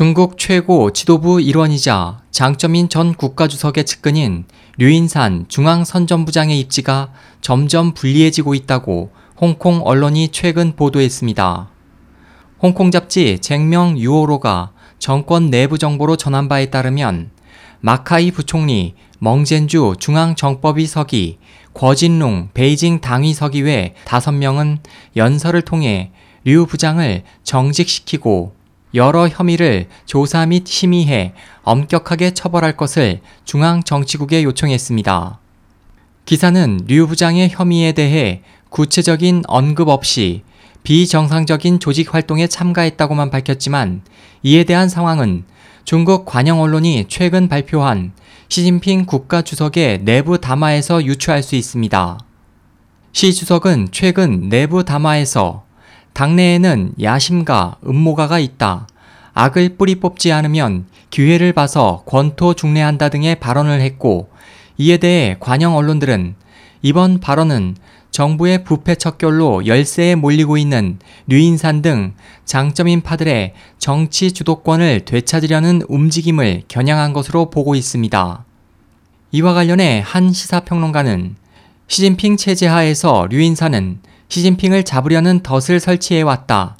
중국 최고 지도부 일원이자 장점인 전 국가주석의 측근인 류인산 중앙선전부장의 입지가 점점 불리해지고 있다고 홍콩 언론이 최근 보도했습니다. 홍콩 잡지 쟁명 유오로가 정권 내부 정보로 전한 바에 따르면 마카이 부총리, 멍젠주 중앙정법위 서기, 궈진룽 베이징 당위 서기 외 5명은 연설을 통해 류 부장을 정직시키고 여러 혐의를 조사 및 심의해 엄격하게 처벌할 것을 중앙정치국에 요청했습니다. 기사는 류 부장의 혐의에 대해 구체적인 언급 없이 비정상적인 조직 활동에 참가했다고만 밝혔지만 이에 대한 상황은 중국 관영 언론이 최근 발표한 시진핑 국가주석의 내부 담화에서 유추할 수 있습니다. 시 주석은 최근 내부 담화에서 당내에는 야심가, 음모가가 있다. 악을 뿌리 뽑지 않으면 기회를 봐서 권토 중래한다 등의 발언을 했고 이에 대해 관영 언론들은 이번 발언은 정부의 부패 척결로 열세에 몰리고 있는 류인산 등 장점인 파들의 정치 주도권을 되찾으려는 움직임을 겨냥한 것으로 보고 있습니다. 이와 관련해 한 시사평론가는 시진핑 체제 하에서 류인산은 시진핑을 잡으려는 덫을 설치해 왔다.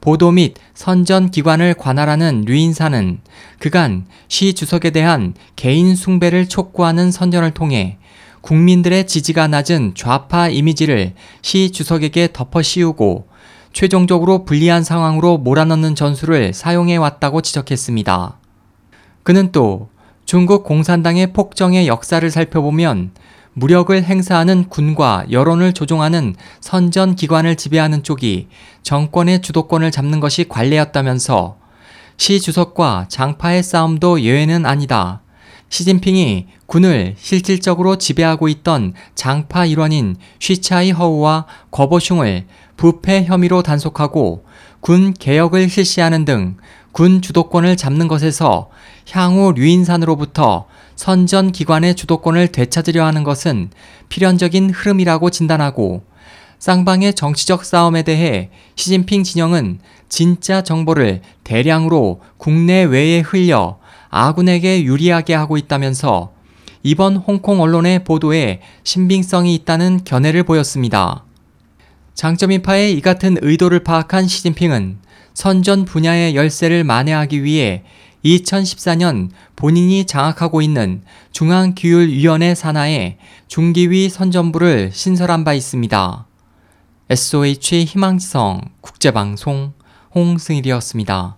보도 및 선전 기관을 관할하는 류인사는 그간 시 주석에 대한 개인 숭배를 촉구하는 선전을 통해 국민들의 지지가 낮은 좌파 이미지를 시 주석에게 덮어 씌우고 최종적으로 불리한 상황으로 몰아넣는 전술을 사용해 왔다고 지적했습니다. 그는 또 중국 공산당의 폭정의 역사를 살펴보면 무력을 행사하는 군과 여론을 조종하는 선전 기관을 지배하는 쪽이 정권의 주도권을 잡는 것이 관례였다면서 시 주석과 장파의 싸움도 예외는 아니다. 시진핑이 군을 실질적으로 지배하고 있던 장파 일원인 쉬차이 허우와 거보슝을 부패 혐의로 단속하고 군 개혁을 실시하는 등 군 주도권을 잡는 것에서 향후 류인산으로부터 선전 기관의 주도권을 되찾으려 하는 것은 필연적인 흐름이라고 진단하고 쌍방의 정치적 싸움에 대해 시진핑 진영은 진짜 정보를 대량으로 국내 외에 흘려 아군에게 유리하게 하고 있다면서 이번 홍콩 언론의 보도에 신빙성이 있다는 견해를 보였습니다. 장점인파의 이 같은 의도를 파악한 시진핑은 선전 분야의 열쇠를 만회하기 위해 2014년 본인이 장악하고 있는 중앙기율위원회 산하에 중기위 선전부를 신설한 바 있습니다. SOH 희망지성 국제방송 홍승일이었습니다.